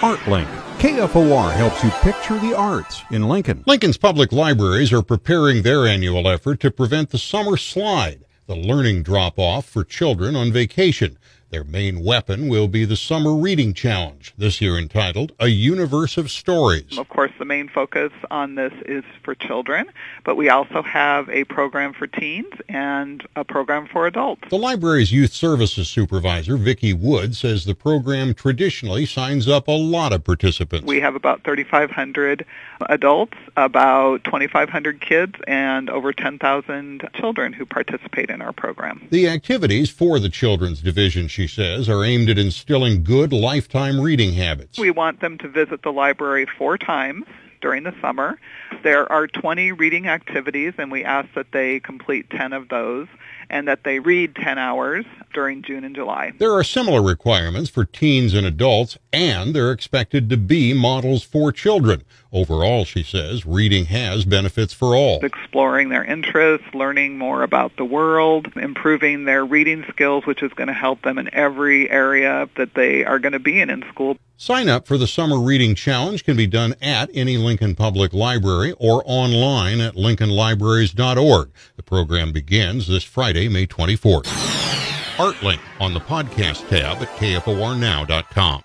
ArtLink. KFOR helps you picture the arts in Lincoln. Lincoln's public libraries are preparing their annual effort to prevent the summer slide, the learning drop off for children on vacation. Their main weapon will be the Summer Reading Challenge, this year entitled A Universe of Stories. Of course, the main focus on this is for children, but we also have a program for teens and a program for adults. The library's youth services supervisor, Vicki Wood, says the program traditionally signs up a lot of participants. We have about 3,500 adults, about 2,500 kids, and over 10,000 children who participate in our program. The activities for the Children's Division she says, are aimed at instilling good lifetime reading habits. We want them to visit the library four times during the summer. There are 20 reading activities, and we ask that they complete 10 of those and that they read 10 hours during June and July. There are similar requirements for teens and adults, and they're expected to be models for children. Overall, she says, reading has benefits for all. Exploring their interests, learning more about the world, improving their reading skills, which is going to help them in every area that they are going to be in in school. Sign up for the Summer Reading Challenge can be done at any Lincoln Public Library or online at lincolnlibraries.org. The program begins this Friday, May 24th. ArtLink on the podcast tab at kfornow.com.